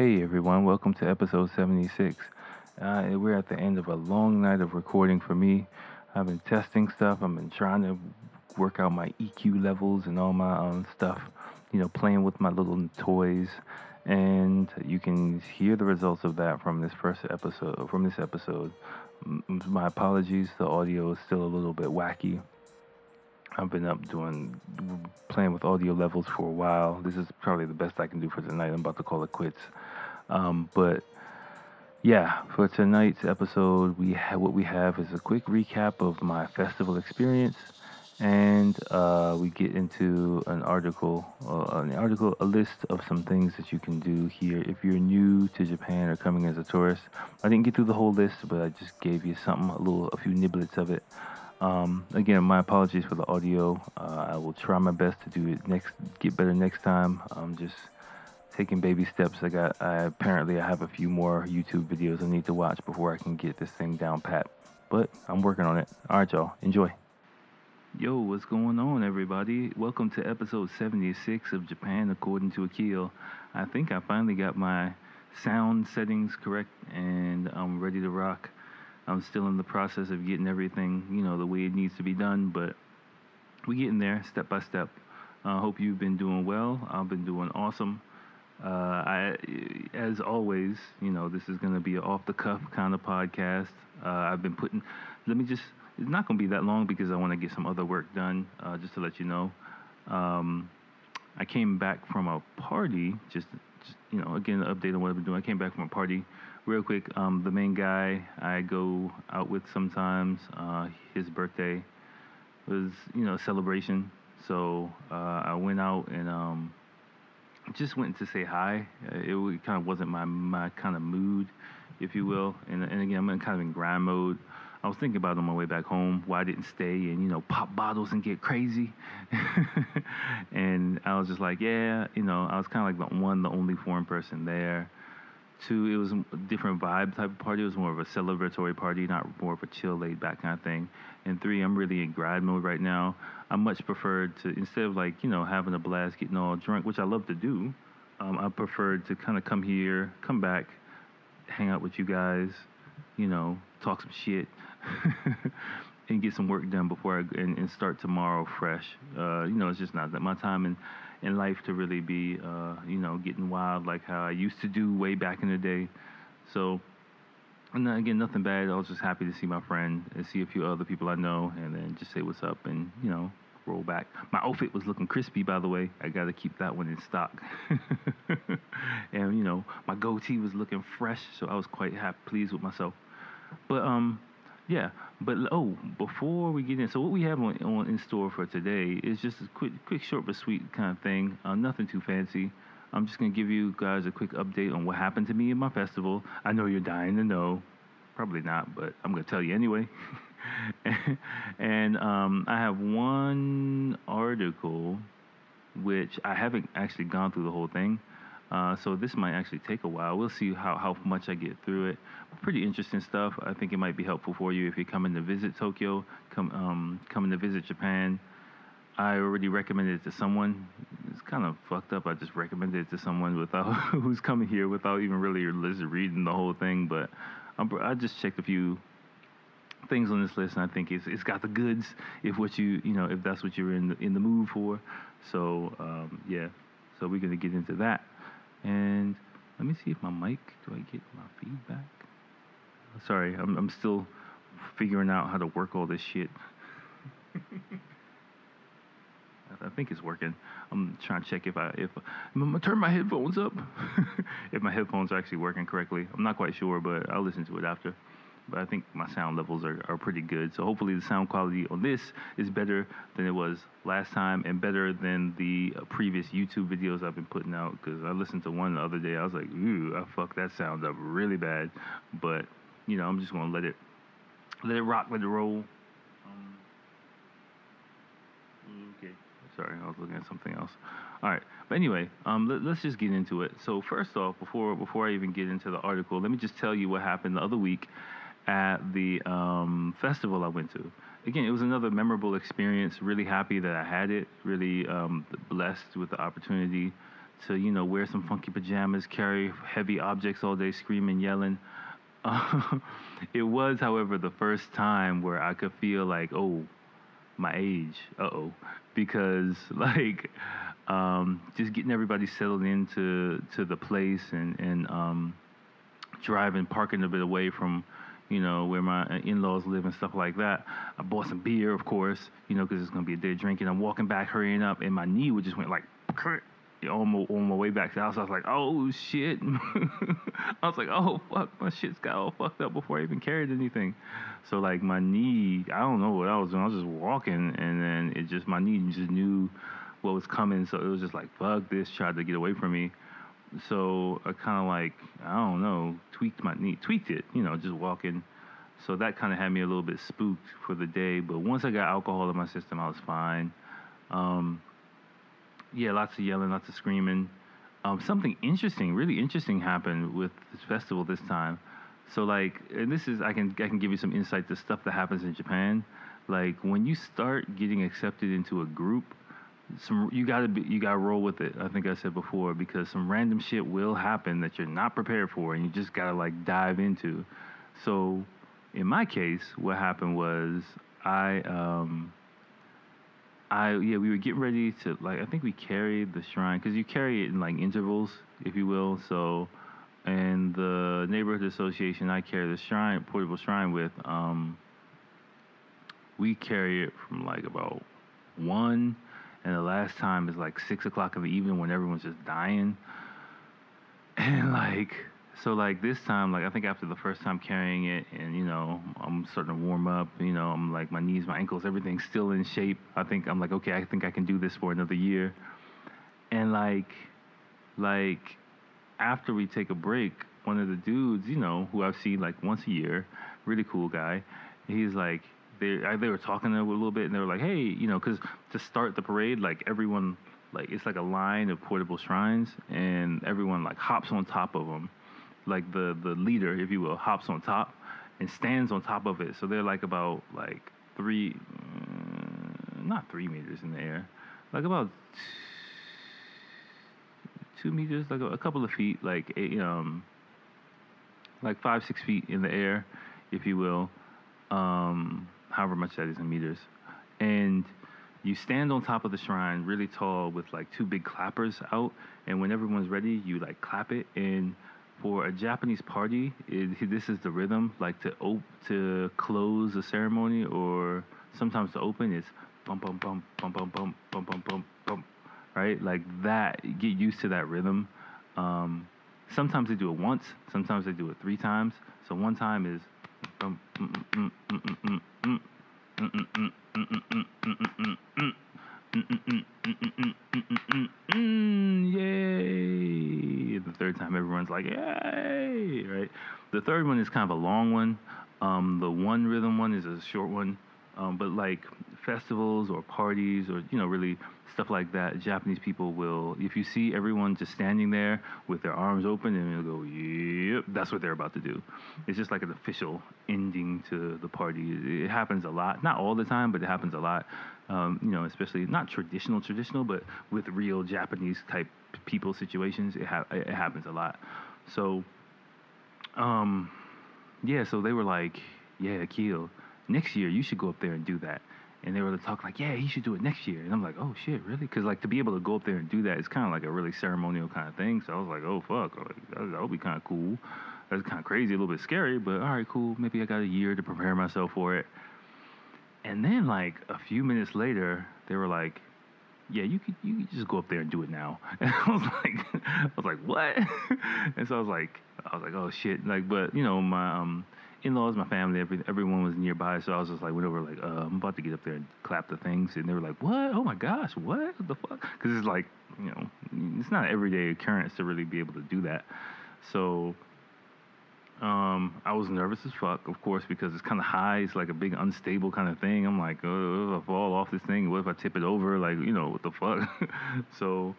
Hey everyone, welcome to episode 76. Uh, we're at the end of a long night of recording for me. I've been testing stuff, I've been trying to work out my EQ levels and all my um, stuff, you know, playing with my little toys. And you can hear the results of that from this first episode. From this episode, my apologies, the audio is still a little bit wacky. I've been up doing playing with audio levels for a while. This is probably the best I can do for tonight. I'm about to call it quits. Um, but yeah, for tonight's episode, we ha- what we have is a quick recap of my festival experience, and uh, we get into an article, uh, an article, a list of some things that you can do here if you're new to Japan or coming as a tourist. I didn't get through the whole list, but I just gave you something, a little, a few niblets of it. Um, again, my apologies for the audio. Uh, I will try my best to do it next, get better next time. I'm just taking baby steps. I got, I apparently I have a few more YouTube videos I need to watch before I can get this thing down pat. But I'm working on it. All right, y'all, enjoy. Yo, what's going on, everybody? Welcome to episode 76 of Japan According to Akil. I think I finally got my sound settings correct and I'm ready to rock. I'm still in the process of getting everything, you know, the way it needs to be done, but we getting there step by step. I uh, hope you've been doing well. I've been doing awesome. Uh, I, as always, you know, this is going to be an off the cuff kind of podcast. Uh, I've been putting, let me just, it's not going to be that long because I want to get some other work done, uh, just to let you know. Um, I came back from a party, just, just, you know, again, update on what I've been doing. I came back from a party real quick, um, the main guy I go out with sometimes, uh, his birthday was, you know, a celebration. So uh, I went out and um, just went to say hi. Uh, it kind of wasn't my, my kind of mood, if you will. And, and again, I'm kind of in grind mode. I was thinking about on my way back home why I didn't stay and you know pop bottles and get crazy. and I was just like, yeah, you know, I was kind of like the one, the only foreign person there. Two, it was a different vibe type of party. It was more of a celebratory party, not more of a chill, laid back kind of thing. And three, I'm really in grad mode right now. I much preferred to instead of like you know having a blast, getting all drunk, which I love to do. Um, I preferred to kind of come here, come back, hang out with you guys, you know, talk some shit, and get some work done before I and, and start tomorrow fresh. Uh, you know, it's just not that my time and in life to really be, uh, you know, getting wild like how I used to do way back in the day. So, and again, nothing bad. I was just happy to see my friend and see a few other people I know, and then just say what's up and you know roll back. My outfit was looking crispy, by the way. I got to keep that one in stock. and you know, my goatee was looking fresh, so I was quite happy, pleased with myself. But um, yeah, but oh, before we get in, so what we have on, on in store for today is just a quick, quick, short but sweet kind of thing. Uh, nothing too fancy. I'm just gonna give you guys a quick update on what happened to me in my festival. I know you're dying to know, probably not, but I'm gonna tell you anyway. and um, I have one article which I haven't actually gone through the whole thing. Uh, so this might actually take a while. We'll see how, how much I get through it. Pretty interesting stuff. I think it might be helpful for you if you're coming to visit Tokyo, come um, coming to visit Japan. I already recommended it to someone. It's kind of fucked up. I just recommended it to someone without who's coming here without even really reading the whole thing. But I'm, I just checked a few things on this list, and I think it's it's got the goods if what you you know if that's what you're in the, in the mood for. So um, yeah, so we're gonna get into that. And let me see if my mic, do I get my feedback? Sorry, I'm, I'm still figuring out how to work all this shit. I think it's working. I'm trying to check if I if I'm gonna turn my headphones up. if my headphones are actually working correctly. I'm not quite sure, but I'll listen to it after but I think my sound levels are, are pretty good. So hopefully the sound quality on this is better than it was last time and better than the uh, previous YouTube videos I've been putting out. Because I listened to one the other day, I was like, ooh, I fucked that sound up really bad. But you know, I'm just gonna let it let it rock, let it roll. Um, okay, sorry, I was looking at something else. All right, but anyway, um, let, us just get into it. So first off, before before I even get into the article, let me just tell you what happened the other week at the um, festival I went to. Again, it was another memorable experience. Really happy that I had it. Really um, blessed with the opportunity to you know wear some funky pajamas, carry heavy objects all day, screaming, yelling. Uh, it was, however, the first time where I could feel like, oh, my age, uh oh, because like um, just getting everybody settled into to the place and and um, driving, parking a bit away from you know, where my uh, in-laws live and stuff like that. I bought some beer, of course, you know, because it's gonna be a day drinking. I'm walking back, hurrying up, and my knee would just went like on my, on my way back to the house. I was like, oh shit. I was like, oh fuck, my shit's got all fucked up before I even carried anything. So like my knee, I don't know what I was doing. I was just walking, and then it just my knee just knew what was coming. So it was just like, fuck this, tried to get away from me so I kind of like I don't know tweaked my knee, tweaked it, you know, just walking. So that kind of had me a little bit spooked for the day. But once I got alcohol in my system, I was fine. Um, yeah, lots of yelling, lots of screaming. Um, something interesting, really interesting, happened with this festival this time. So like, and this is I can I can give you some insight to stuff that happens in Japan. Like when you start getting accepted into a group, some you gotta be you gotta roll with it. I think I said before because some random shit will happen that you're not prepared for, and you just gotta like dive into. So, in my case, what happened was I um I yeah we were getting ready to like I think we carried the shrine because you carry it in like intervals, if you will. So, and the neighborhood association I carry the shrine portable shrine with um we carry it from like about one and the last time is like six o'clock in the evening when everyone's just dying. And like, so like this time, like I think after the first time carrying it, and you know, I'm starting to warm up. You know, I'm like my knees, my ankles, everything's still in shape. I think I'm like, okay, I think I can do this for another year. And like, like after we take a break, one of the dudes, you know, who I've seen like once a year, really cool guy, he's like, they they were talking a little bit and they were like, hey, you know, because to start the parade, like everyone, like it's like a line of portable shrines, and everyone like hops on top of them, like the the leader, if you will, hops on top and stands on top of it. So they're like about like three, uh, not three meters in the air, like about two meters, like a, couple of feet, like eight, um, like five six feet in the air, if you will. Um, however much that is in meters. And you stand on top of the shrine really tall with like two big clappers out. And when everyone's ready, you like clap it. And for a Japanese party, it, this is the rhythm. Like to op- to close the ceremony or sometimes to open is bum bum bum bum bum bum bum bum bum bum. Right, like that. Get used to that rhythm. Um, sometimes they do it once. Sometimes they do it three times. So one time is yay! The third time, everyone's like, yay! Right? The third one is kind of a long one. Um, the one rhythm one is a short one. Um, but like festivals or parties or you know really stuff like that, Japanese people will if you see everyone just standing there with their arms open and they'll go yep, that's what they're about to do. It's just like an official ending to the party. It happens a lot, not all the time, but it happens a lot. Um, you know, especially not traditional traditional, but with real Japanese type people situations, it ha- it happens a lot. So, um, yeah, so they were like, yeah, kill next year you should go up there and do that. And they were to talk like, yeah, he should do it next year. And I'm like, oh shit, really? Because like to be able to go up there and do that, it's kind of like a really ceremonial kind of thing. So I was like, oh fuck, like, that would be kind of cool. That's kind of crazy, a little bit scary, but all right, cool. Maybe I got a year to prepare myself for it. And then like a few minutes later, they were like, yeah, you could you could just go up there and do it now. And I was like, I was like, what? and so I was like, I was like, oh shit, like, but you know, my um in-laws, my family, every, everyone was nearby, so I was just like, went over like, uh, I'm about to get up there and clap the things, and they were like, what? Oh my gosh, what, the fuck? Because it's like, you know, it's not everyday occurrence to really be able to do that. So, um, I was nervous as fuck, of course, because it's kind of high. It's like a big unstable kind of thing. I'm like, oh, if I fall off this thing, what if I tip it over? Like, you know, what the fuck? so,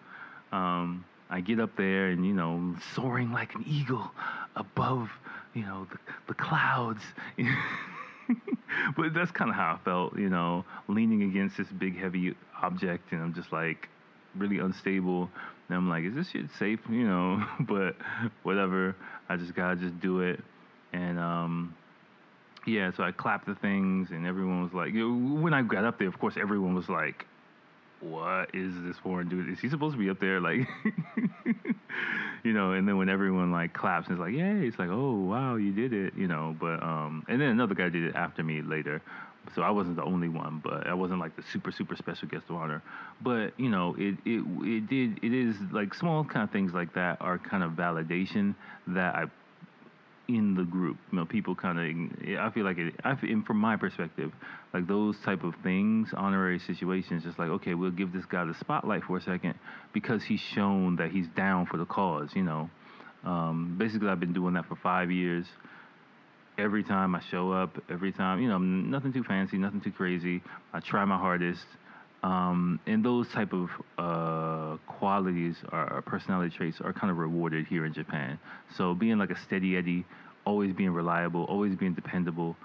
um, I get up there and, you know, soaring like an eagle above, you know, the, the clouds. but that's kind of how I felt, you know, leaning against this big, heavy object. And I'm just like, really unstable. And I'm like, is this shit safe? You know, but whatever. I just gotta just do it. And um, yeah, so I clapped the things, and everyone was like, you know, when I got up there, of course, everyone was like, what is this foreign dude? Is he supposed to be up there? Like, you know, and then when everyone like claps and it's like, yay, it's like, oh, wow, you did it, you know, but, um, and then another guy did it after me later. So I wasn't the only one, but I wasn't like the super, super special guest of honor. But, you know, it, it, it did, it is like small kind of things like that are kind of validation that I in the group. You know, people kind of. I feel like it. I feel, from my perspective, like those type of things, honorary situations, just like okay, we'll give this guy the spotlight for a second because he's shown that he's down for the cause. You know, um, basically, I've been doing that for five years. Every time I show up, every time, you know, nothing too fancy, nothing too crazy. I try my hardest. Um, and those type of uh, qualities or personality traits are kind of rewarded here in Japan. So being like a steady Eddie, always being reliable, always being dependable,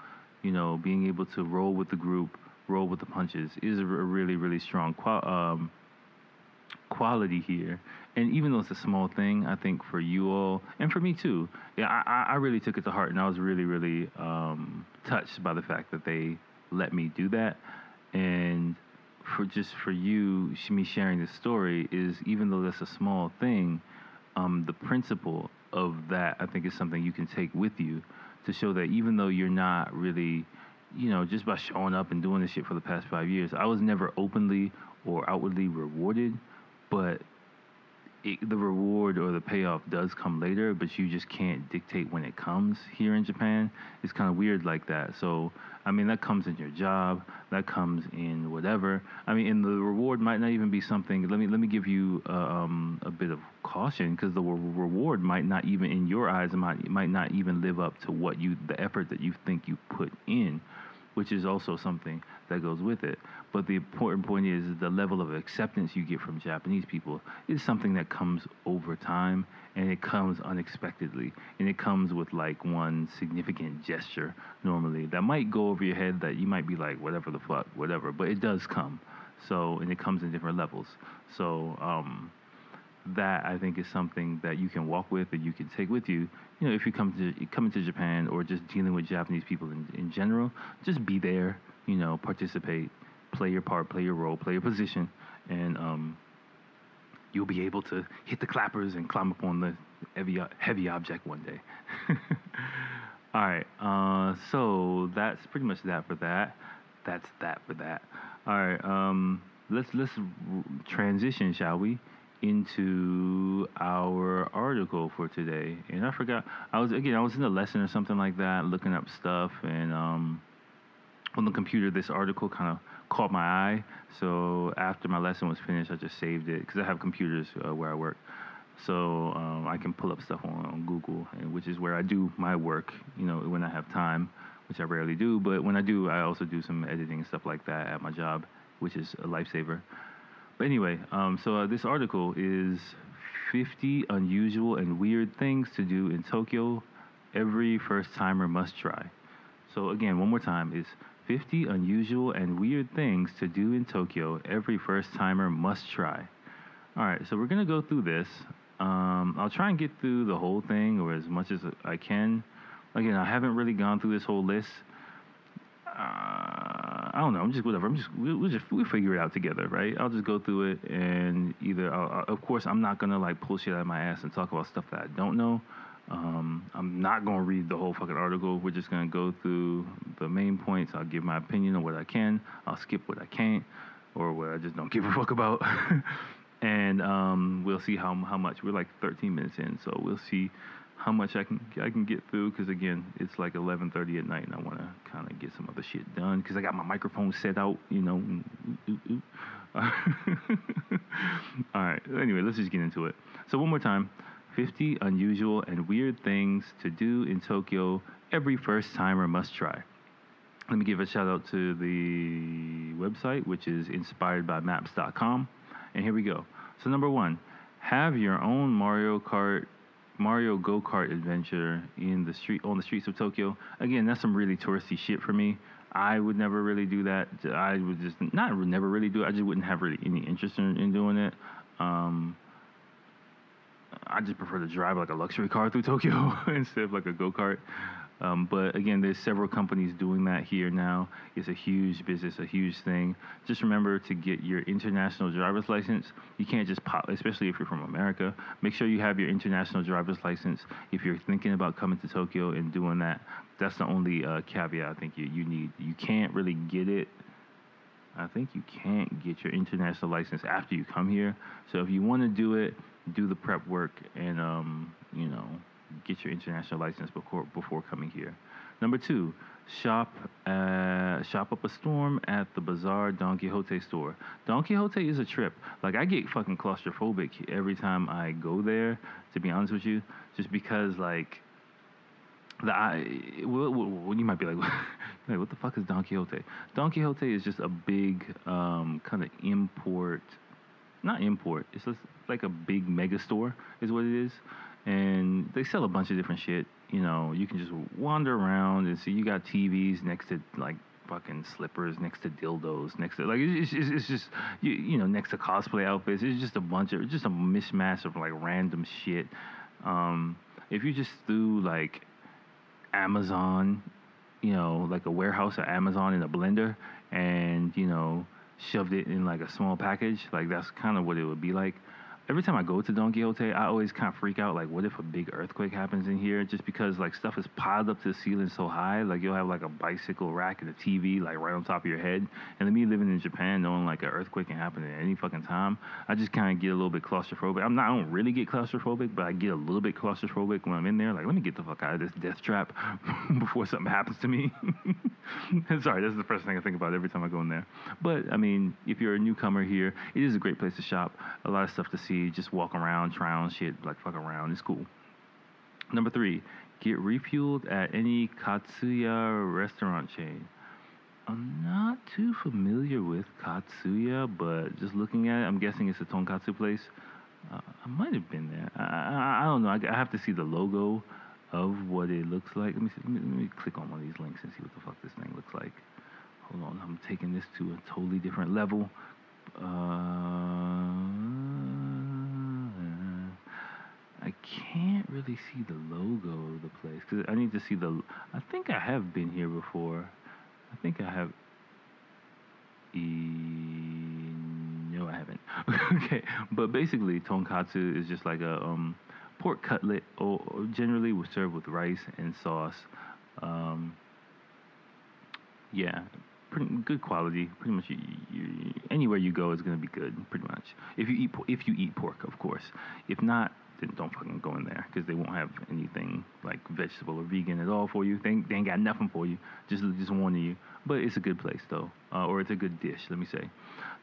you know, being able to roll with the group, roll with the punches is a really really strong qual- um, quality here. And even though it's a small thing, I think for you all and for me too, yeah, I, I really took it to heart, and I was really really um, touched by the fact that they let me do that. And for just for you, me sharing this story is even though that's a small thing, um, the principle of that I think is something you can take with you to show that even though you're not really, you know, just by showing up and doing this shit for the past five years, I was never openly or outwardly rewarded, but it, the reward or the payoff does come later, but you just can't dictate when it comes here in Japan. It's kind of weird like that. So, I mean, that comes in your job, that comes in whatever. I mean, and the reward might not even be something. Let me let me give you uh, um, a bit of caution because the reward might not even in your eyes might might not even live up to what you the effort that you think you put in which is also something that goes with it. But the important point is the level of acceptance you get from Japanese people is something that comes over time and it comes unexpectedly. And it comes with like one significant gesture normally that might go over your head that you might be like, whatever the fuck, whatever. But it does come. So, and it comes in different levels. So, um, that I think is something that you can walk with and you can take with you. You know, if you come to coming to Japan or just dealing with Japanese people in, in general, just be there. You know, participate, play your part, play your role, play your position, and um, you'll be able to hit the clappers and climb up on the heavy heavy object one day. All right, uh, so that's pretty much that for that. That's that for that. All right, um, let's let's transition, shall we? Into our article for today. And I forgot I was again I was in a lesson or something like that, looking up stuff, and um, on the computer this article kind of caught my eye. So after my lesson was finished, I just saved it because I have computers uh, where I work. So um, I can pull up stuff on, on Google, and, which is where I do my work. You know, when I have time, which I rarely do, but when I do, I also do some editing and stuff like that at my job, which is a lifesaver. Anyway, um, so uh, this article is 50 unusual and weird things to do in Tokyo every first timer must try. So again, one more time is 50 unusual and weird things to do in Tokyo every first timer must try. All right, so we're gonna go through this. Um, I'll try and get through the whole thing or as much as I can. Again, I haven't really gone through this whole list. Uh, I don't know. I'm just whatever. I'm just we'll, we'll, just we'll figure it out together, right? I'll just go through it and either I'll, of course I'm not gonna like pull shit out of my ass and talk about stuff that I don't know. Um, I'm not gonna read the whole fucking article. We're just gonna go through the main points. I'll give my opinion on what I can. I'll skip what I can't, or what I just don't give a fuck about. and um, we'll see how how much. We're like 13 minutes in, so we'll see how much I can I can get through because again it's like 11:30 at night and I want to kind of get some other shit done because I got my microphone set out you know all right anyway let's just get into it. So one more time 50 unusual and weird things to do in Tokyo every first timer must try. Let me give a shout out to the website which is inspiredbymaps.com and here we go. So number one have your own Mario Kart Mario Go Kart adventure in the street on the streets of Tokyo. Again, that's some really touristy shit for me. I would never really do that. I would just not never really do it. I just wouldn't have really any interest in, in doing it. Um, I just prefer to drive like a luxury car through Tokyo instead of like a go kart. Um, but again, there's several companies doing that here now. It's a huge business, a huge thing. Just remember to get your international driver's license. You can't just pop, especially if you're from America. Make sure you have your international driver's license if you're thinking about coming to Tokyo and doing that. That's the only uh, caveat I think you, you need. You can't really get it. I think you can't get your international license after you come here. So if you want to do it, do the prep work and um, you know get your international license before before coming here. Number two, shop uh, shop up a storm at the Bazaar Don Quixote store. Don Quixote is a trip. Like I get fucking claustrophobic every time I go there. To be honest with you, just because like the I, well, well, you might be like, like, what the fuck is Don Quixote? Don Quixote is just a big um, kind of import, not import. It's just like a big mega store, is what it is and they sell a bunch of different shit. You know, you can just wander around and see. You got TVs next to like fucking slippers, next to dildos, next to like it's, it's, it's just you, you know next to cosplay outfits. It's just a bunch of just a mishmash of like random shit. Um, if you just threw like Amazon, you know, like a warehouse of Amazon in a blender, and you know shoved it in like a small package, like that's kind of what it would be like every time I go to Don Quixote, I always kind of freak out. Like, what if a big earthquake happens in here? Just because like stuff is piled up to the ceiling so high. Like you'll have like a bicycle rack and a TV like right on top of your head. And me living in Japan, knowing like an earthquake can happen at any fucking time, I just kind of get a little bit claustrophobic. I'm not, I don't really get claustrophobic, but I get a little bit claustrophobic when I'm in there. Like, let me get the fuck out of this death trap before something happens to me. Sorry, that's the first thing I think about every time I go in there. But I mean, if you're a newcomer here, it is a great place to shop. A lot of stuff to see just walk around, try on shit, like fuck around. It's cool. Number three, get refueled at any Katsuya restaurant chain. I'm not too familiar with Katsuya, but just looking at it, I'm guessing it's a tonkatsu place. Uh, I might have been there. I, I, I don't know. I, I, have to see the logo of what it looks like. Let me, see, let me, let me click on one of these links and see what the fuck this thing looks like. Hold on, I'm taking this to a totally different level. Uh, I can't really see the logo of the place because I need to see the. I think I have been here before. I think I have. E, no, I haven't. okay, but basically, tonkatsu is just like a um, pork cutlet, or, generally was served with rice and sauce. Um, yeah, pretty good quality. Pretty much, you, you, anywhere you go is gonna be good. Pretty much, if you eat if you eat pork, of course. If not, then don't fucking go in there because they won't have anything like vegetable or vegan at all for you. They, ain't, they ain't got nothing for you. Just just warning you. But it's a good place though, uh, or it's a good dish. Let me say.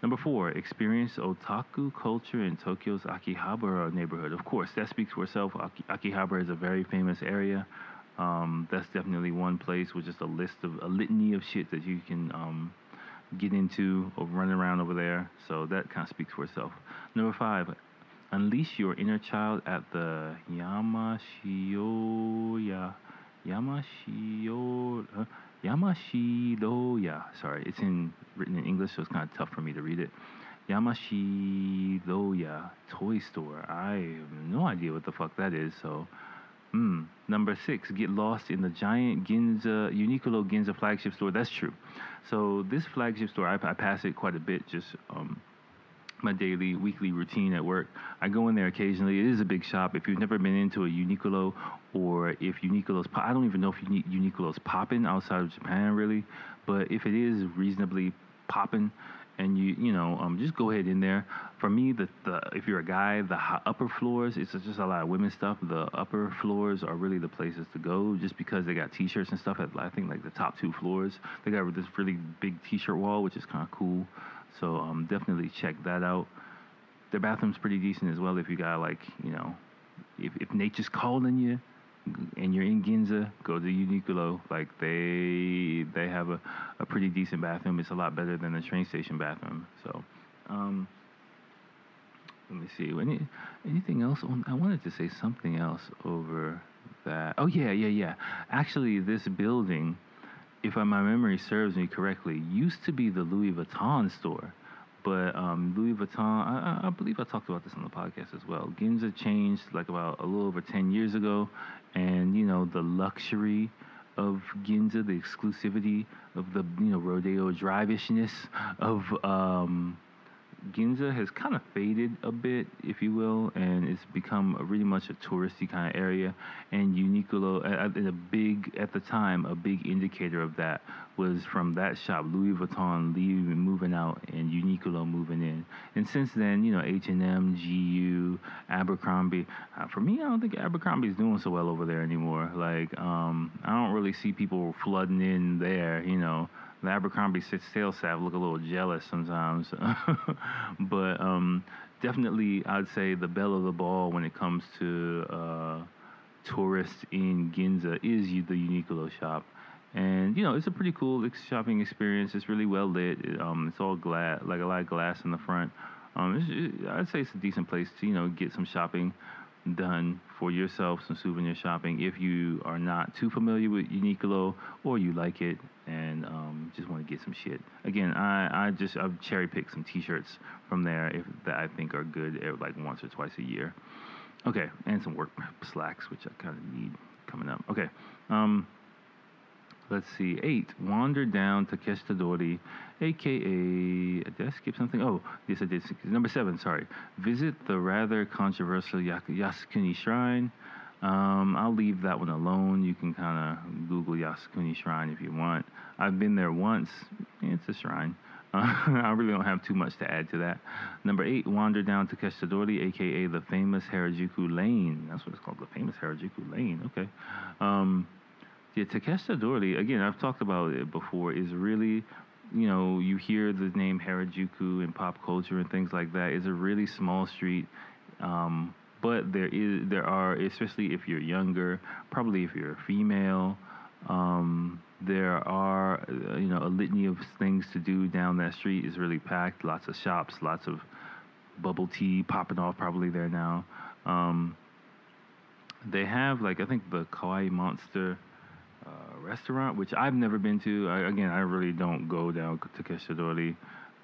Number four, experience otaku culture in Tokyo's Akihabara neighborhood. Of course, that speaks for itself. Aki- Akihabara is a very famous area. Um, that's definitely one place with just a list of a litany of shit that you can um, get into or run around over there. So that kind of speaks for itself. Number five, Unleash your inner child at the Yamashiyoya. Yamashiyo, uh, Yamashidoya. Sorry, it's in written in English, so it's kind of tough for me to read it. Yamashidoya toy store. I have no idea what the fuck that is. So, hmm. Number six, get lost in the giant Ginza Uniqlo Ginza flagship store. That's true. So this flagship store, I, I pass it quite a bit. Just um, my daily, weekly routine at work. I go in there occasionally. It is a big shop. If you've never been into a Uniqlo, or if Uniqlo's, I don't even know if Uniqlo's popping outside of Japan really, but if it is reasonably popping, and you you know um, just go ahead in there. For me, the, the if you're a guy, the upper floors it's just a lot of women's stuff. The upper floors are really the places to go, just because they got T-shirts and stuff. At I think like the top two floors, they got this really big T-shirt wall, which is kind of cool. So um, definitely check that out. Their bathroom's pretty decent as well. If you got like, you know, if, if nature's calling you and you're in Ginza, go to Uniqlo. Like they they have a, a pretty decent bathroom. It's a lot better than the train station bathroom. So, um, let me see. Any anything else? On, I wanted to say something else over that. Oh yeah, yeah, yeah. Actually, this building if my memory serves me correctly, used to be the Louis Vuitton store, But um, Louis Vuitton, I, I, believe I talked about this on the podcast as well. Ginza changed like about a little over 10 years ago, and you know the luxury of Ginza, the exclusivity of the you know rodeo drive-ishness of um, Ginza has kind of faded a bit, if you will, and it's become a really much a touristy kind of area. And Uniqlo, a big at the time, a big indicator of that was from that shop, Louis Vuitton leaving, moving out, and Uniqlo moving in. And since then, you know, H&M, GU, Abercrombie. Uh, for me, I don't think Abercrombie's doing so well over there anymore. Like, um, I don't really see people flooding in there, you know the Abercrombie sales staff look a little jealous sometimes. but um, definitely, I'd say the belle of the ball when it comes to uh, tourists in Ginza is the Uniqlo shop. And you know it's a pretty cool shopping experience. It's really well lit. It, um, it's all glass, like a lot of glass in the front. Um, it, I'd say it's a decent place to you know get some shopping done for yourself, some souvenir shopping. If you are not too familiar with Uniqlo or you like it and um, just want to get some shit. Again, I, I just I've cherry picked some T-shirts from there if that I think are good, eh, like once or twice a year. Okay, and some work slacks, which I kind of need coming up. Okay, um, let's see. Eight, wander down to Takeshitadori, aka. Did I skip something? Oh, yes, I did. Number seven, sorry. Visit the rather controversial Yasukuni Shrine. Um, I'll leave that one alone. You can kind of Google Yasukuni Shrine if you want. I've been there once. It's a shrine. Uh, I really don't have too much to add to that. Number eight, wander down to Keshidori, aka the famous Harajuku Lane. That's what it's called, the famous Harajuku Lane. Okay. Um, yeah, Takeshita again, I've talked about it before, is really, you know, you hear the name Harajuku in pop culture and things like that. It's a really small street. Um, but there is there are especially if you're younger probably if you're a female um, there are uh, you know a litany of things to do down that street is really packed lots of shops lots of bubble tea popping off probably there now um, they have like i think the kawaii monster uh, restaurant, which I've never been to. I, again, I really don't go down to Keshidori.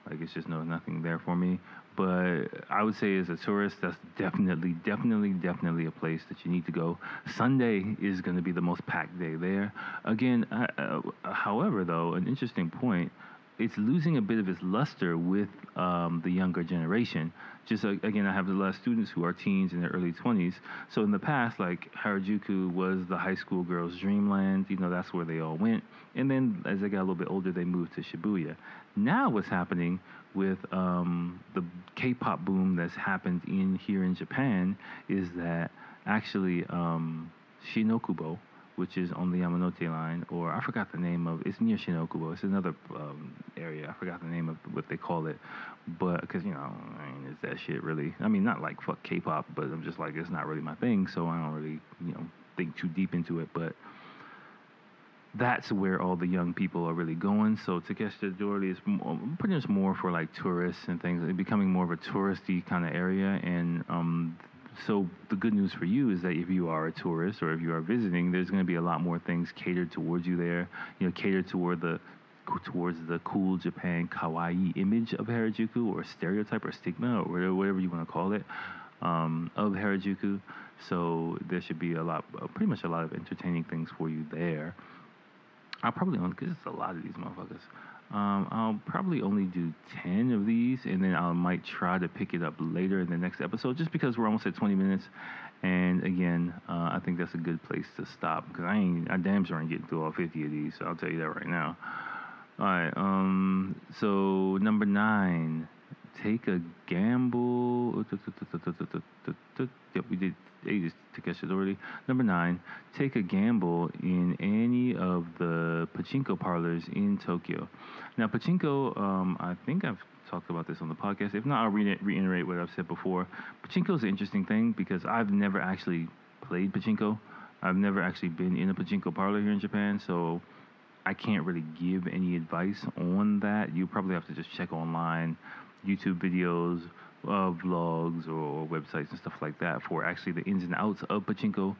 Like it's just no nothing there for me. But I would say as a tourist, that's definitely, definitely, definitely a place that you need to go. Sunday is going to be the most packed day there. Again, uh, uh, however, though, an interesting point it's losing a bit of its luster with um, the younger generation. Just uh, again, I have a lot of students who are teens in their early 20s. So in the past, like Harajuku was the high school girls' dreamland. You know, that's where they all went. And then as they got a little bit older, they moved to Shibuya. Now, what's happening with um, the K-pop boom that's happened in here in Japan is that actually um, Shinokubo which is on the Yamanote line, or I forgot the name of. It's near Shinokubo. It's another um, area. I forgot the name of what they call it, but because you know, I mean, it's that shit really. I mean, not like fuck K-pop, but I'm just like it's not really my thing, so I don't really you know think too deep into it. But that's where all the young people are really going. So Takeshita Dori is pretty much more for like tourists and things. It's becoming more of a touristy kind of area, and um, so the good news for you is that if you are a tourist or if you are visiting, there's going to be a lot more things catered towards you there. You know, catered toward the towards the cool Japan kawaii image of Harajuku or stereotype or stigma or whatever you want to call it um, of Harajuku. So there should be a lot, uh, pretty much a lot of entertaining things for you there. I'll probably only because it's a lot of these motherfuckers. Um, I'll probably only do 10 of these and then I might try to pick it up later in the next episode just because we're almost at 20 minutes. And again, uh, I think that's a good place to stop because I ain't, I damn sure ain't getting through all 50 of these. So I'll tell you that right now. All right. Um, so number nine, take a gamble. Yep, we did eight is Takeshita Dori. Number nine, take a gamble in any of the pachinko parlors in Tokyo. Now, pachinko, um, I think I've talked about this on the podcast. If not, I'll re- reiterate what I've said before. Pachinko is an interesting thing because I've never actually played pachinko. I've never actually been in a pachinko parlor here in Japan, so I can't really give any advice on that. You probably have to just check online, YouTube videos, uh, vlogs or websites and stuff like that for actually the ins and outs of pachinko.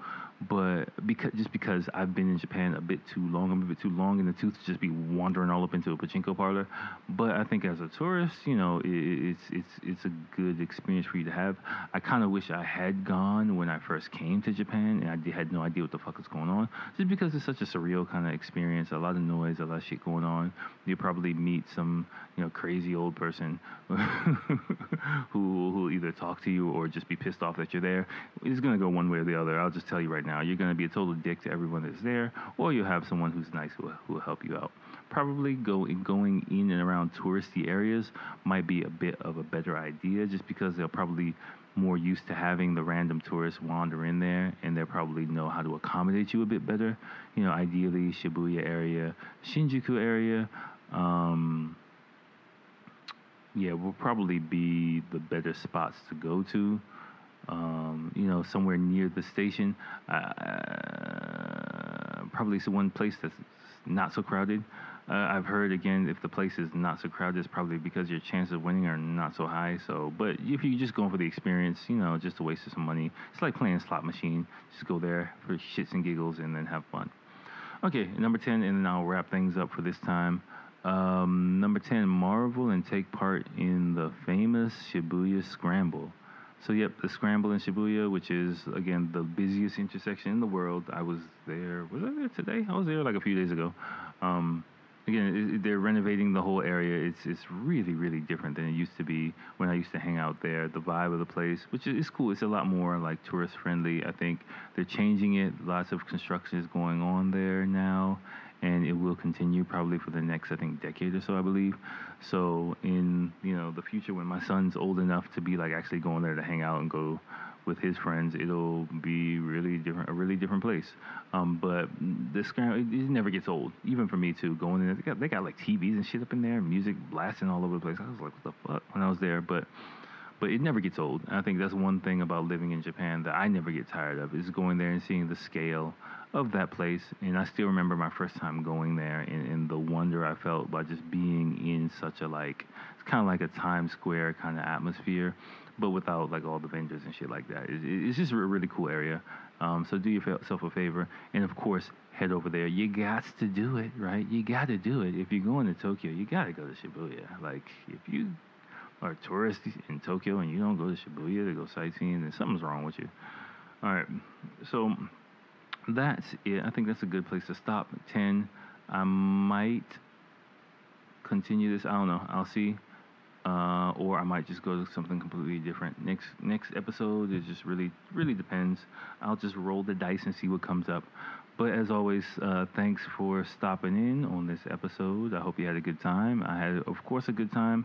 But because just because I've been in Japan a bit too long, I'm a bit too long in the tooth to just be wandering all up into a pachinko parlor. But I think as a tourist, you know, it, it's it's it's a good experience for you to have. I kind of wish I had gone when I first came to Japan, and I had no idea what the fuck was going on, just because it's such a surreal kind of experience. A lot of noise, a lot of shit going on. You probably meet some you know crazy old person who who either talk to you or just be pissed off that you're there. It's gonna go one way or the other. I'll just tell you right now now. You're going to be a total dick to everyone that's there, or you'll have someone who's nice who, who will help you out. Probably go, going in and around touristy areas might be a bit of a better idea just because they'll probably more used to having the random tourists wander in there and they'll probably know how to accommodate you a bit better. You know, ideally Shibuya area, Shinjuku area, um, yeah, will probably be the better spots to go to um, you know, somewhere near the station. Uh, probably one place that's not so crowded. Uh, I've heard again, if the place is not so crowded, it's probably because your chances of winning are not so high. So, but if you're just going for the experience, you know, just a waste of some money. It's like playing a slot machine. Just go there for shits and giggles and then have fun. Okay, number 10, and then I'll wrap things up for this time. Um, number 10, marvel and take part in the famous Shibuya Scramble. So yep, the scramble in Shibuya, which is again the busiest intersection in the world. I was there. Was I there today? I was there like a few days ago. Um, again, it, they're renovating the whole area. It's it's really really different than it used to be when I used to hang out there. The vibe of the place, which is cool. It's a lot more like tourist friendly. I think they're changing it. Lots of construction is going on there now, and it will continue probably for the next I think decade or so I believe. So in you know the future when my son's old enough to be like actually going there to hang out and go with his friends, it'll be really different, a really different place. Um, but this scramble, it, it, never gets old, even for me too. Going in, there, they got they got like TVs and shit up in there, music blasting all over the place. I was like, what the fuck when I was there, but but it never gets old. And I think that's one thing about living in Japan that I never get tired of is going there and seeing the scale of that place. And I still remember my first time going there and, and the wonder I felt by just being in such a like, it's kind of like a Times Square kind of atmosphere, but without like all the vendors and shit like that. It, it's just a really cool area. Um, so do yourself a favor, and of course, head over there. You got to do it, right? You got to do it. If you're going to Tokyo, you got to go to Shibuya. Like if you are tourists in Tokyo and you don't go to Shibuya to go sightseeing, then something's wrong with you. All right, so that's it. I think that's a good place to stop. 10. I might continue this. I don't know. I'll see. Uh, or I might just go to something completely different. Next next episode it just really really depends. I'll just roll the dice and see what comes up. But as always, uh, thanks for stopping in on this episode. I hope you had a good time. I had, of course, a good time,